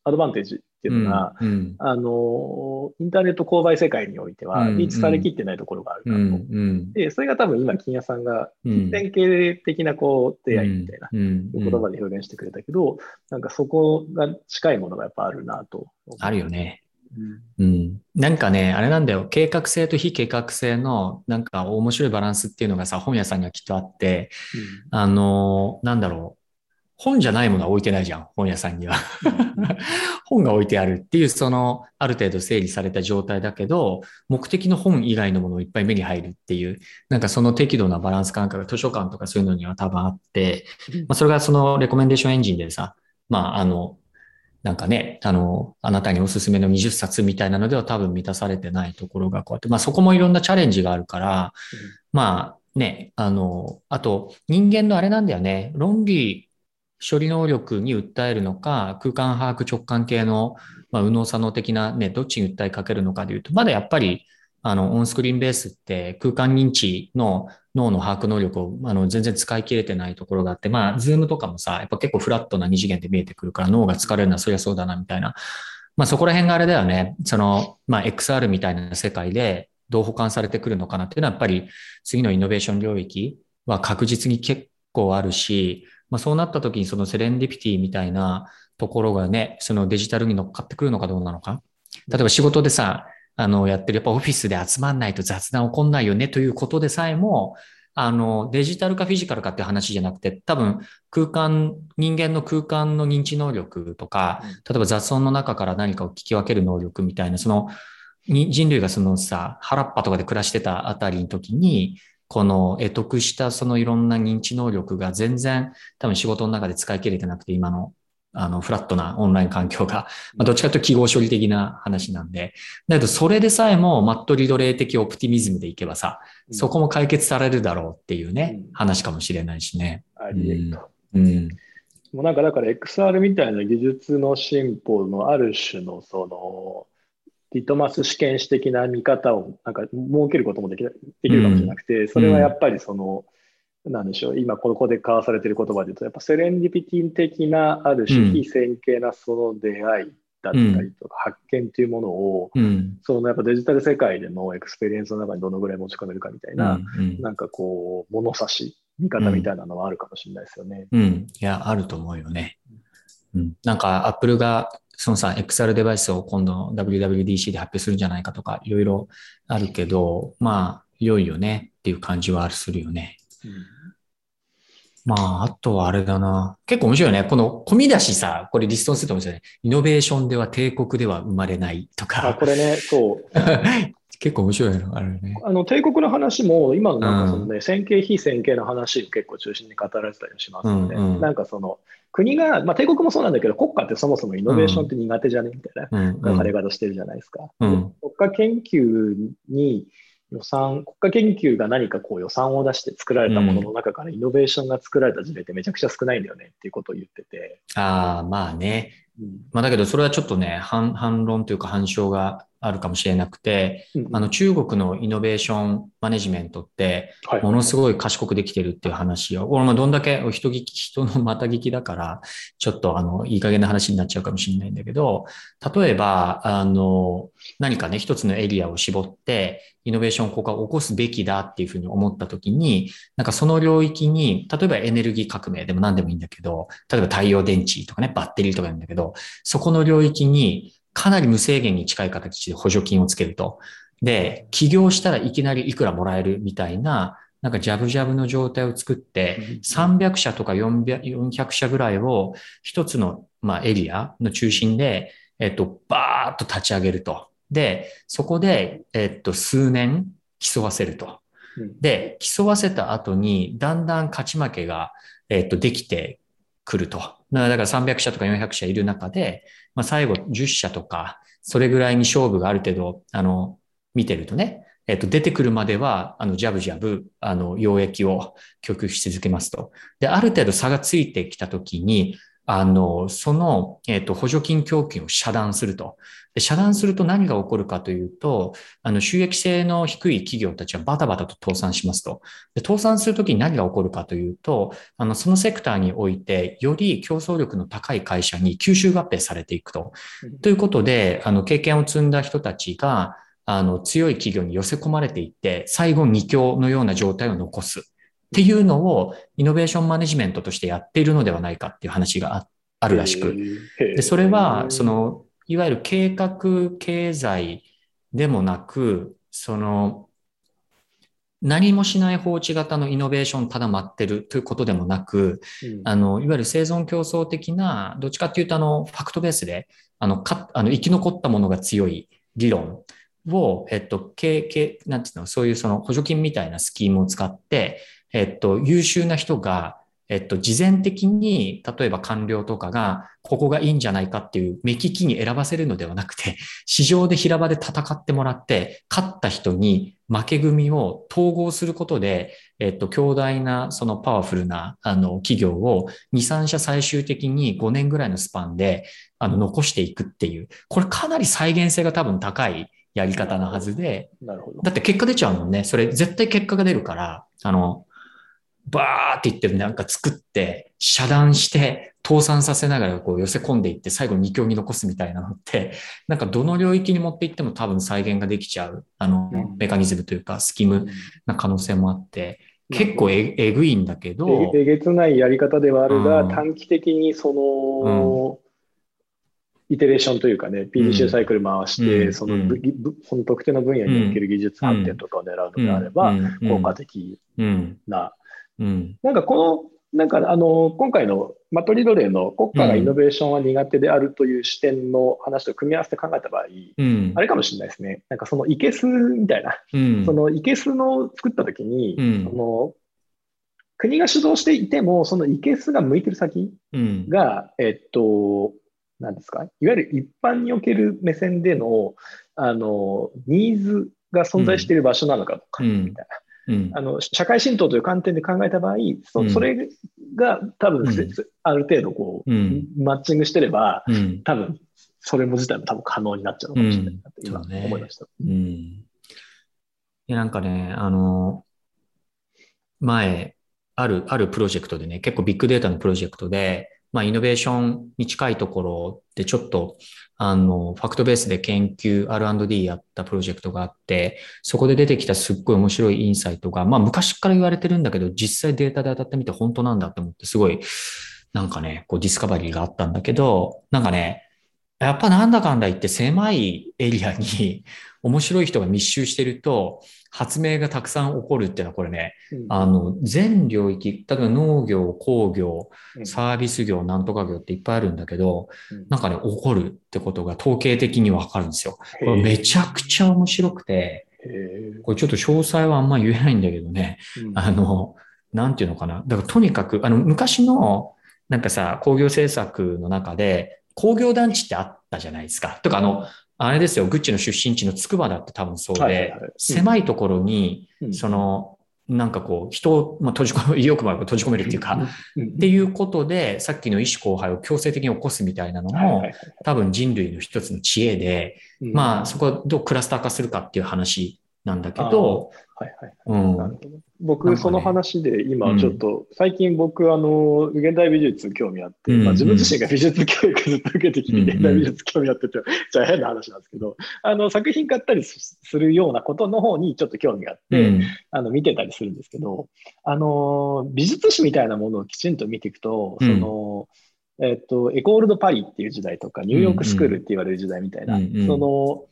[SPEAKER 1] アドバンテージっていうのが、
[SPEAKER 2] うん。
[SPEAKER 1] あの、インターネット購買世界においては、
[SPEAKER 2] うん
[SPEAKER 1] リーチされきってないところがある
[SPEAKER 2] う
[SPEAKER 1] なと。
[SPEAKER 2] ん。うん。
[SPEAKER 1] で、それが多分今、金谷さんが、
[SPEAKER 2] うん。
[SPEAKER 1] 典型的なこう、出会いみたいな
[SPEAKER 2] うん。
[SPEAKER 1] 言葉で表現してくれたけど、なんかそこが近いものがやっぱあるなと。
[SPEAKER 2] あるよね。
[SPEAKER 1] うん。
[SPEAKER 2] うん。なんかね、あれなんだよ。計画性と非計画性の、なんか面白いバランスっていうのがさ、本屋さんにはきっとあって、あの、なんだろう。本じゃないものは置いてないじゃん、本屋さんには。本が置いてあるっていう、その、ある程度整理された状態だけど、目的の本以外のものをいっぱい目に入るっていう、なんかその適度なバランス感覚が図書館とかそういうのには多分あって、まあ、それがそのレコメンデーションエンジンでさ、まあ、あの、なんかね、あの、あなたにおすすめの20冊みたいなのでは多分満たされてないところがこうやって、まあそこもいろんなチャレンジがあるから、まあね、あの、あと人間のあれなんだよね、論理処理能力に訴えるのか、空間把握直感系の、まあ、右脳左脳的なね、どっちに訴えかけるのかでいうと、まだやっぱり、あの、オンスクリーンベースって空間認知の脳の把握能力をあの全然使い切れてないところがあって、まあ、ズームとかもさ、やっぱ結構フラットな二次元で見えてくるから脳が疲れるのはそりゃそうだなみたいな。まあそこら辺があれだよね。その、まあ XR みたいな世界でどう保管されてくるのかなっていうのはやっぱり次のイノベーション領域は確実に結構あるし、まあそうなった時にそのセレンディピティみたいなところがね、そのデジタルに乗っかってくるのかどうなのか。例えば仕事でさ、あの、やってる、やっぱオフィスで集まんないと雑談起こんないよねということでさえも、あの、デジタルかフィジカルかっていう話じゃなくて、多分空間、人間の空間の認知能力とか、例えば雑音の中から何かを聞き分ける能力みたいな、その、人類がそのさ、原っぱとかで暮らしてたあたりの時に、この得得したそのいろんな認知能力が全然多分仕事の中で使い切れてなくて、今のあのフラットなオンライン環境が、まあ、どっちかというと記号処理的な話なんで、だけどそれでさえもマットリドレー的オプティミズムでいけばさ、そこも解決されるだろうっていうね、
[SPEAKER 1] うん
[SPEAKER 2] 話かもしれないしね。
[SPEAKER 1] あり得ると。
[SPEAKER 2] うん。
[SPEAKER 1] もうなんかだから XR みたいな技術の進歩のある種のそのリトマス試験紙的な見方をなんか設けることもできなできるかもしれなくて、それはやっぱりその、なんでしょう、今ここで交わされている言葉で言うと、やっぱセレンディピティ的なある種
[SPEAKER 2] うん
[SPEAKER 1] 非線形なその出会いだったりとか発見というものを、
[SPEAKER 2] うん。
[SPEAKER 1] そのやっぱデジタル世界でのエクスペリエンスの中にどのぐらい持ち込めるかみたいな、
[SPEAKER 2] うん
[SPEAKER 1] なんかこう、物差し、見方みたいなのはあるかもしれないですよね。
[SPEAKER 2] うん。いや、あると思うよね。うん。なんか、アップルが、そのさ、XR デバイスを今度の WWDC で発表するんじゃないかとか、いろいろあるけど、まあ、良いよねっていう感じはするよね。まあ、あとはあれだな。結構面白いね。この込み出しさ、これリストにすると面白いね。イノベーションでは帝国では生まれないと
[SPEAKER 1] あ、
[SPEAKER 2] か。
[SPEAKER 1] これね、そう。*laughs*
[SPEAKER 2] 結構面白いのあるね。
[SPEAKER 1] あの帝国の話も、今のなんかそのね、線形、非線形の話を結構中心に語られてたりしますので、
[SPEAKER 2] うんうん
[SPEAKER 1] なんかその、国が、まあ、帝国もそうなんだけど、国家ってそもそもイノベーションって苦手じゃねみたいな
[SPEAKER 2] うん、
[SPEAKER 1] 書かれ方してるじゃないですか。
[SPEAKER 2] うん
[SPEAKER 1] 国家研究に予算、国家研究が何かこう予算を出して作られたものの中からイノベーションが作られた事例ってめちゃくちゃ少ないんだよねっていうことを言ってて、
[SPEAKER 2] ああ、まあね。
[SPEAKER 1] うん
[SPEAKER 2] まあだけどそれはちょっとね、反、反論というか反証があるかもしれなくて、
[SPEAKER 1] うん
[SPEAKER 2] あの中国のイノベーションマネジメントって、
[SPEAKER 1] はい。
[SPEAKER 2] ものすごい賢くできてるっていう話を、俺もどんだけ人聞き、人のまた聞きだから、ちょっとあの、いい加減な話になっちゃうかもしれないんだけど、例えば、あの、何かね、一つのエリアを絞って、イノベーションをここは起こすべきだっていうふうに思ったときに、なんかその領域に、例えばエネルギー革命でも何でもいいんだけど、例えば太陽電池とかね、バッテリーとかなんだけど、そこの領域にかなり無制限に近い形で補助金をつけると。で、起業したらいきなりいくらもらえるみたいな、なんかジャブジャブの状態を作って、300社とか400 400社ぐらいを一つの、まあ、エリアの中心で、えっと、バーッと立ち上げると。で、そこで、えっと、数年競わせると。
[SPEAKER 1] うん
[SPEAKER 2] で、競わせた後に、だんだん勝ち負けが、えっと、できてくると。だから300社とか400社いる中で、まあ、最後10社とか、それぐらいに勝負がある程度、あの、見てるとね、えっと、出てくるまでは、あの、ジャブジャブ、あの、溶液を供給し続けますと。で、ある程度差がついてきたときに、あの、その、えっと、補助金供給を遮断すると。で遮断すると何が起こるかというと、あの、収益性の低い企業たちはバタバタと倒産しますと。で、倒産するときに何が起こるかというと、あの、そのセクターにおいて、より競争力の高い会社に吸収合併されていくと。ということで、あの、経験を積んだ人たちが、あの、強い企業に寄せ込まれていって、最後二強のような状態を残す。っていうのを、イノベーションマネジメントとしてやっているのではないかっていう話がああるらしく。で、それは、そ、の、いわゆる計画経済でもなく、その、何もしない放置型のイノベーションただ待ってるということでもなく、
[SPEAKER 1] うん
[SPEAKER 2] あの、いわゆる生存競争的な、どっちかっていうと、あの、ファクトベースで、あの、か、あの、生き残ったものが強い理論を、えっと、経、経、なんていうの、そういうその補助金みたいなスキームを使って、えっと、優秀な人が、えっと、事前的に、例えば官僚とかが、ここがいいんじゃないかっていう目利きに選ばせるのではなくて、*laughs* 市場で平場で戦ってもらって、勝った人に負け組を統合することで、えっと、強大な、そのパワフルな、あの、企業を2、3社最終的に5年ぐらいのスパンで、あの、残していくっていう、これかなり再現性が多分高いやり方なはずで、
[SPEAKER 1] なるほど。
[SPEAKER 2] だって結果出ちゃうもんね。それ絶対結果が出るから、あの、バーって言ってなんか作って、遮断して、倒産させながらこう寄せ込んでいって、最後二強に残すみたいなのって、*laughs* なんかどの領域に持っていっても多分再現ができちゃう、あの
[SPEAKER 1] うん、
[SPEAKER 2] メカニズムというか、スキムな可能性もあって、結構ええぐいんだけど、
[SPEAKER 1] ええげつないやり方ではあるが、
[SPEAKER 2] うん。
[SPEAKER 1] 短期的にその、イテレーションというかね、PDCA サイクル回して、
[SPEAKER 2] うん。
[SPEAKER 1] その
[SPEAKER 2] うん。
[SPEAKER 1] ぶぶその特定の分野における技術発展とかを狙うのであれば、効果的
[SPEAKER 2] うん、
[SPEAKER 1] な。
[SPEAKER 2] うん、
[SPEAKER 1] なんかこの、なんかあの、今回のマトリドレーの国家がイノベーションは苦手であるという視点の話と組み合わせて考えた場合、
[SPEAKER 2] うん。
[SPEAKER 1] あ、れかもしれないですね。なんかそのイケスみたいな、
[SPEAKER 2] うん、
[SPEAKER 1] そのイケスの作ったときに、
[SPEAKER 2] うん。
[SPEAKER 1] その国が主導していても、そのイケスが向いてる先
[SPEAKER 2] うん、
[SPEAKER 1] が、えっと、なんですか、いわゆる一般における目線での、あの、ニーズが存在している場所なのかとか、
[SPEAKER 2] うん。
[SPEAKER 1] みたい
[SPEAKER 2] うん
[SPEAKER 1] な。あの、社会浸透という観点で考えた場合、そ
[SPEAKER 2] うん
[SPEAKER 1] それが多分、
[SPEAKER 2] うん
[SPEAKER 1] せある程度こう、
[SPEAKER 2] うん
[SPEAKER 1] マッチングしてれば、
[SPEAKER 2] うん、
[SPEAKER 1] 多分、それも自体も多分可能になっちゃうのかもしれないなって今思いました。
[SPEAKER 2] うん。いや、なんかね、あの、前、ある、あるプロジェクトでね、結構ビッグデータのプロジェクトで、まあ、イノベーションに近いところでちょっと、あの、ファクトベースで研究 R&D やったプロジェクトがあって、そこで出てきたすっごい面白いインサイトが、まあ、昔から言われてるんだけど、実際データで当たってみて本当なんだって思って、すごい、なんかね、こうディスカバリーがあったんだけど、なんかね、やっぱなんだかんだ言って狭いエリアに *laughs* 面白い人が密集してると、発明がたくさん起こるっていうのはこれね、
[SPEAKER 1] うん。
[SPEAKER 2] あの、全領域、例えば農業、工業、
[SPEAKER 1] うん。
[SPEAKER 2] サービス業、なんとか業っていっぱいあるんだけど、
[SPEAKER 1] うん。
[SPEAKER 2] なんかね、起こるってことが統計的にわかるんですよ。
[SPEAKER 1] へ
[SPEAKER 2] これめちゃくちゃ面白くて、これちょっと詳細はあんま言えないんだけどね、
[SPEAKER 1] うん。
[SPEAKER 2] あの、なんていうのかな。だからとにかく、あの、昔の、なんかさ、工業政策の中で、工業団地ってあったじゃないですか。とか、あの、あれですよ、グッチの出身地の筑波だって多分そうで、
[SPEAKER 1] はいはいはい。
[SPEAKER 2] 狭いところに、
[SPEAKER 1] うん。
[SPEAKER 2] その、なんかこう、人を、まあ、閉じ込め、*laughs* よくも閉じ込めるっていうか、
[SPEAKER 1] うん
[SPEAKER 2] っていうことで、さっきの意思交配を強制的に起こすみたいなのも
[SPEAKER 1] はいはいは、い。
[SPEAKER 2] 多分人類の一つの知恵で、
[SPEAKER 1] うん。
[SPEAKER 2] まあ、そこはどうクラスター化するかっていう話なんだけど、
[SPEAKER 1] はいはい
[SPEAKER 2] うん。
[SPEAKER 1] 僕、
[SPEAKER 2] かね。
[SPEAKER 1] その話で今
[SPEAKER 2] うん。
[SPEAKER 1] ちょっと、最近僕、あの、現代美術興味あって、
[SPEAKER 2] うん
[SPEAKER 1] まあ、自分自身が美術教育ずっと受けてきて、
[SPEAKER 2] うん
[SPEAKER 1] 現代美術興味あってて、*laughs* じゃあ変な話なんですけど、あの、作品買ったりすするようなことの方にちょっと興味があって、
[SPEAKER 2] うん。
[SPEAKER 1] あの、見てたりするんですけど、あの、美術史みたいなものをきちんと見ていくと、
[SPEAKER 2] うん。
[SPEAKER 1] その、えっと、エコールドパリっていう時代とか、ニューヨークスクールって言われる時代みたいな、
[SPEAKER 2] うんうん。
[SPEAKER 1] その、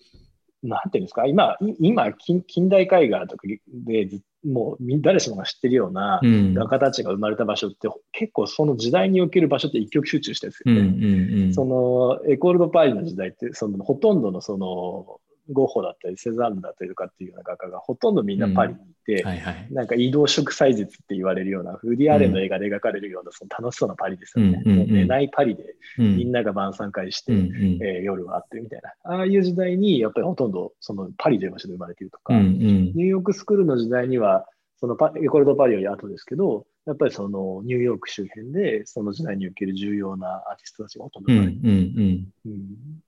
[SPEAKER 1] なんていうんですか、今、い今近、近代絵画とかでず、もうみ誰しもが知ってるような
[SPEAKER 2] うん。
[SPEAKER 1] 画家たちが生まれた場所って、結構その時代における場所って一極集中してるんですよ
[SPEAKER 2] うんう
[SPEAKER 1] ね。
[SPEAKER 2] んうん。
[SPEAKER 1] そのエコールドパリの時代って、そのほとんどのそのゴッホだったりセザンヌだったりとかっていうような画家がほとんどみんなパリにいて、
[SPEAKER 2] はいはい。
[SPEAKER 1] なんか移動植栽術って言われるような、フーディ・アーレンの映画で描かれるような、その楽しそうなパリですよね。
[SPEAKER 2] うんうんうん
[SPEAKER 1] もう寝ないパリで
[SPEAKER 2] うん
[SPEAKER 1] みんなが晩餐会して、
[SPEAKER 2] うんうん
[SPEAKER 1] えー夜はあってみたいな。ああいう時代に、やっぱりほとんどそのパリという場所で生まれているとか、
[SPEAKER 2] うんうん
[SPEAKER 1] ニューヨークスクールの時代には、そのパエコールドパリより後ですけど、やっぱりそのニューヨーク周辺で、その時代における重要なアーティストたちがほとんど
[SPEAKER 2] うんう
[SPEAKER 1] 生まれている。
[SPEAKER 2] ん
[SPEAKER 1] うん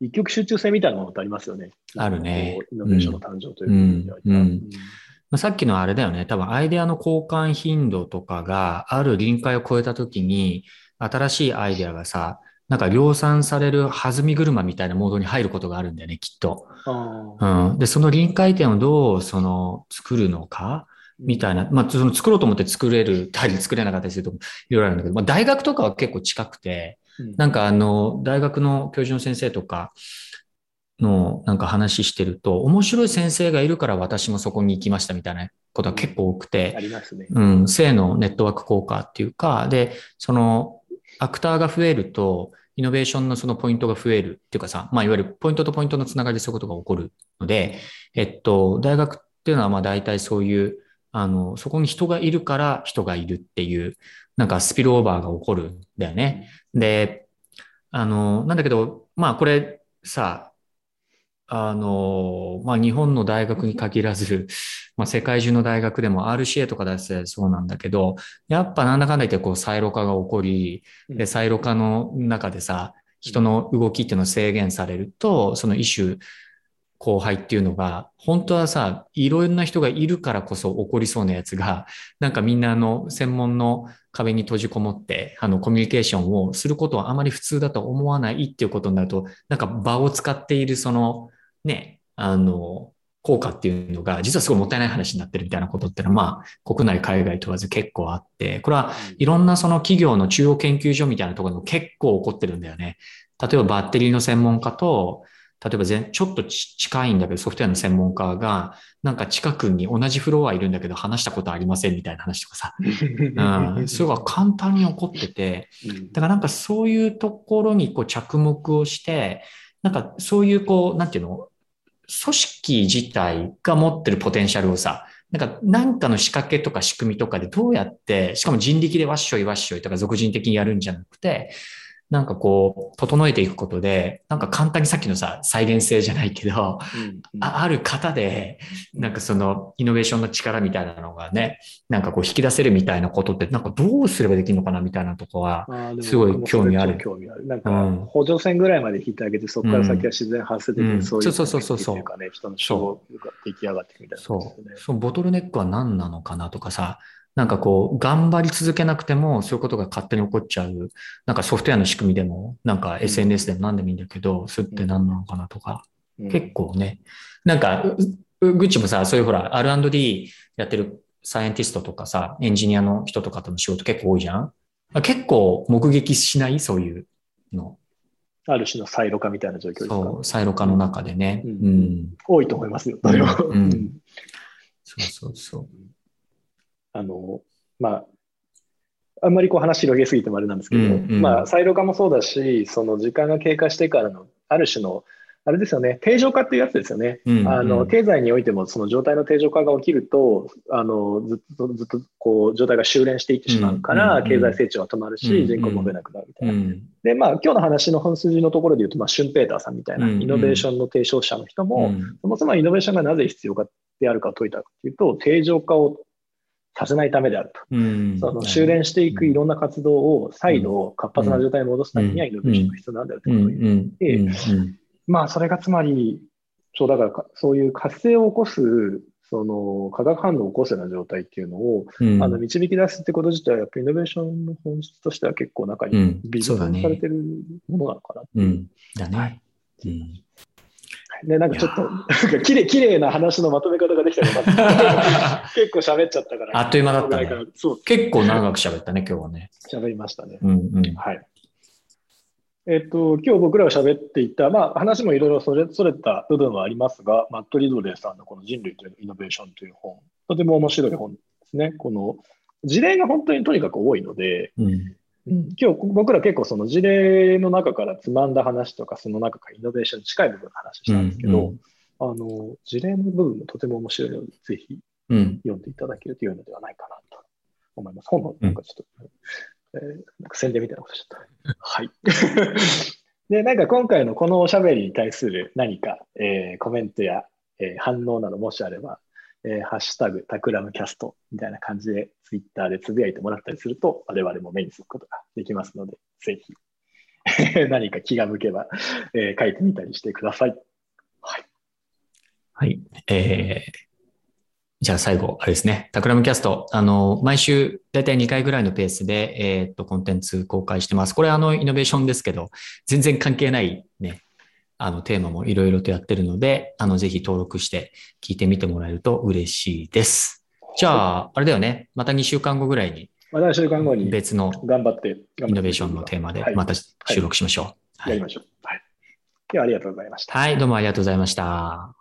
[SPEAKER 1] 一極集中性みたいなものってありますよね。
[SPEAKER 2] あるね
[SPEAKER 1] イノベーションの誕生という
[SPEAKER 2] うんうんまあ、さっきのあれだよね。多分アイデアの交換頻度とかがある臨界を超えたときに、新しいアイデアがさ、なんか量産される弾み車みたいなモードに入ることがあるんだよね、きっと。うん。で、その臨界点をどう、その、作るのかみたいな。まあ、その作ろうと思って作れるたり作れなかったりするとこいろいろあるんだけど、まあ、大学とかは結構近くて、
[SPEAKER 1] うん
[SPEAKER 2] なんかあの、大学の教授の先生とかのなんか話してると、面白い先生がいるから私もそこに行きましたみたいなことは結構多くて
[SPEAKER 1] あ、りますね。
[SPEAKER 2] うん、性のネットワーク効果っていうか、で、そのアクターが増えると、イノベーションのそのポイントが増えるっていうかさ、まあ、いわゆるポイントとポイントのつながりでそういうことが起こるので、えっと、大学っていうのはまあ大体そういう、あの、そこに人がいるから人がいるっていう、なんかスピルオーバーが起こるんだよね。で、あの、なんだけど、まあこれさ、あの、まあ日本の大学に限らず、*laughs* まあ世界中の大学でも RCA とか出してそうなんだけど、やっぱなんだかんだ言ってこうサイロ化が起こり、で、サイロ化の中でさ、人の動きっていうのを制限されると、その一種、後輩っていうのが、本当はさ、いろんな人がいるからこそ起こりそうなやつが、なんかみんなあの、専門の壁に閉じこもって、あの、コミュニケーションをすることはあまり普通だと思わないっていうことになると、なんか場を使っているその、ね、あの、効果っていうのが、実はすごいもったいない話になってるみたいなことってのは、まあ、国内、海外問わず結構あって、これはいろんなその企業の中央研究所みたいなところでも結構起こってるんだよね。例えばバッテリーの専門家と、例えば全ちょっとち近いんだけどソフトウェアの専門家が、なんか近くに同じフロアいるんだけど話したことありませんみたいな話とかさ、うん、それが簡単に起こってて、
[SPEAKER 1] うん。
[SPEAKER 2] だからなんかそういうところにこう着目をして、なんかそういうこう、なんていうの、組織自体が持ってるポテンシャルをさ、なんか何かの仕掛けとか仕組みとかでどうやって、しかも人力でわっしょいわっしょいとか俗人的にやるんじゃなくて、なんかこう、整えていくことで、なんか簡単にさっきのさ、再現性じゃないけど、
[SPEAKER 1] うん
[SPEAKER 2] あある方で、なんかそのイノベーションの力みたいなのがね、なんかこう引き出せるみたいなことって、なんかどうすればできるのかなみたいなとこは、すごい興味ある
[SPEAKER 1] 興味ある。なんか
[SPEAKER 2] うん、
[SPEAKER 1] 補助線ぐらいまで引いてあげて、そこから先は自然発生的
[SPEAKER 2] うん
[SPEAKER 1] にそういう
[SPEAKER 2] そうそうそうそう
[SPEAKER 1] 人の主語が出来上がっていくみたいなね。
[SPEAKER 2] う。そのボトルネックは何なのかなとかさ、なんかこう、頑張り続けなくても、そういうことが勝手に起こっちゃう。なんかソフトウェアの仕組みでも、なんか SNS でも何でもいいんだけど、それって何なのかなとか、
[SPEAKER 1] うん
[SPEAKER 2] 結構ね。なんか、グッチもさ、そういうほら、R&D やってるサイエンティストとかさ、エンジニアの人とかとの仕事結構多いじゃんあ結構目撃しない？そういうの。
[SPEAKER 1] ある種のサイロ化みたいな状況ですか？
[SPEAKER 2] そう、サイロ化の中でね。
[SPEAKER 1] う
[SPEAKER 2] うんん。
[SPEAKER 1] 多いと思いますよ、それは。
[SPEAKER 2] うんそうそうそう。
[SPEAKER 1] あの、まあ、あんまりこう話広げすぎてもあれなんですけど、
[SPEAKER 2] うんうん
[SPEAKER 1] まあ、サイロ化もそうだし、その時間が経過してからの、ある種の、あれですよね、定常化っていうやつですよね。
[SPEAKER 2] うん
[SPEAKER 1] あの
[SPEAKER 2] うん
[SPEAKER 1] 経済においても、その状態の定常化が起きると、あのずっとずっとこう状態が修練していってしまうから、
[SPEAKER 2] うんうん
[SPEAKER 1] 経済成長は止まるし、
[SPEAKER 2] うん
[SPEAKER 1] 人口も増えなくなるみたいな。
[SPEAKER 2] うん。
[SPEAKER 1] で、まあ、今日の話の本筋のところで言うと、まあ、シュンペーターさんみたいな
[SPEAKER 2] うんうん
[SPEAKER 1] イノベーションの提唱者の人も、
[SPEAKER 2] うん
[SPEAKER 1] そもそもイノベーションがなぜ必要かであるかを説いたかというと、定常化をさせないためであると。
[SPEAKER 2] うん。
[SPEAKER 1] その修練していくいろんな活動を再度活発な状態に戻すためにはイノベーションが必要なんだよと
[SPEAKER 2] うん。
[SPEAKER 1] いうことを言う。
[SPEAKER 2] うん。
[SPEAKER 1] で
[SPEAKER 2] うん。
[SPEAKER 1] まあ、それがつまり、そうだからか、そういう活性を起こす、その化学反応を起こすような状態っていうのを、
[SPEAKER 2] うん。
[SPEAKER 1] あの導き出すってこと自体は、やっぱイノベーションの本質としては結構中に
[SPEAKER 2] うん。
[SPEAKER 1] 微
[SPEAKER 2] そうだね。
[SPEAKER 1] 妙されてるものなのかな。
[SPEAKER 2] う。ん。だね。うん
[SPEAKER 1] で、なんかちょっと、なんか綺麗、綺麗な話のまとめ方ができたような結構喋っちゃったから。
[SPEAKER 2] あっという間だったね結構長く喋ったね、今日はね。
[SPEAKER 1] 喋りましたね。
[SPEAKER 2] うんうん。
[SPEAKER 1] はい。えっと、今日僕らが喋っていた、まあ、話もいろいろそれそれた部分はありますが、マット・リドレーさんのこの人類というイノベーションという本、とても面白い本ですね。この事例が本当にとにかく多いので、
[SPEAKER 2] うん
[SPEAKER 1] 今日僕ら結構その事例の中からつまんだ話とか、その中からイノベーションに近い部分の話したんですけど、あの、事例の部分もとても面白いので、ぜひ
[SPEAKER 2] うん。
[SPEAKER 1] 読んでいただけるというのではないかなと思います。本のなんかちょっと、えーなんか宣伝みたいなことしちゃった。はい。*laughs* で、なんか今回のこのおしゃべりに対する何か、えーコメントや、えー反応などもしあれば、えーハッシュタグタクラムキャストみたいな感じでツイッターでつぶやいてもらったりすると、我々も目にすることができますので、ぜひ *laughs* 何か気が向けば、えー書いてみたりしてください。はい。
[SPEAKER 2] はい。えー、じゃあ最後、あれですね。タクラムキャスト。あの、毎週だいたい2回ぐらいのペースで、えーっと、コンテンツ公開してます。これあの、イノベーションですけど、全然関係ないね、あの、テーマもいろいろとやってるので、あの、ぜひ登録して聞いてみてもらえると嬉しいです。じゃあ、あれだよね。また2週間後ぐらいに
[SPEAKER 1] また2週間後に
[SPEAKER 2] 別の
[SPEAKER 1] 頑張って、
[SPEAKER 2] イノベーションのテーマで
[SPEAKER 1] はい
[SPEAKER 2] また収録しましょう。はい
[SPEAKER 1] やりましょう。はい。では、ありがとうございました。
[SPEAKER 2] はい、どうもありがとうございました。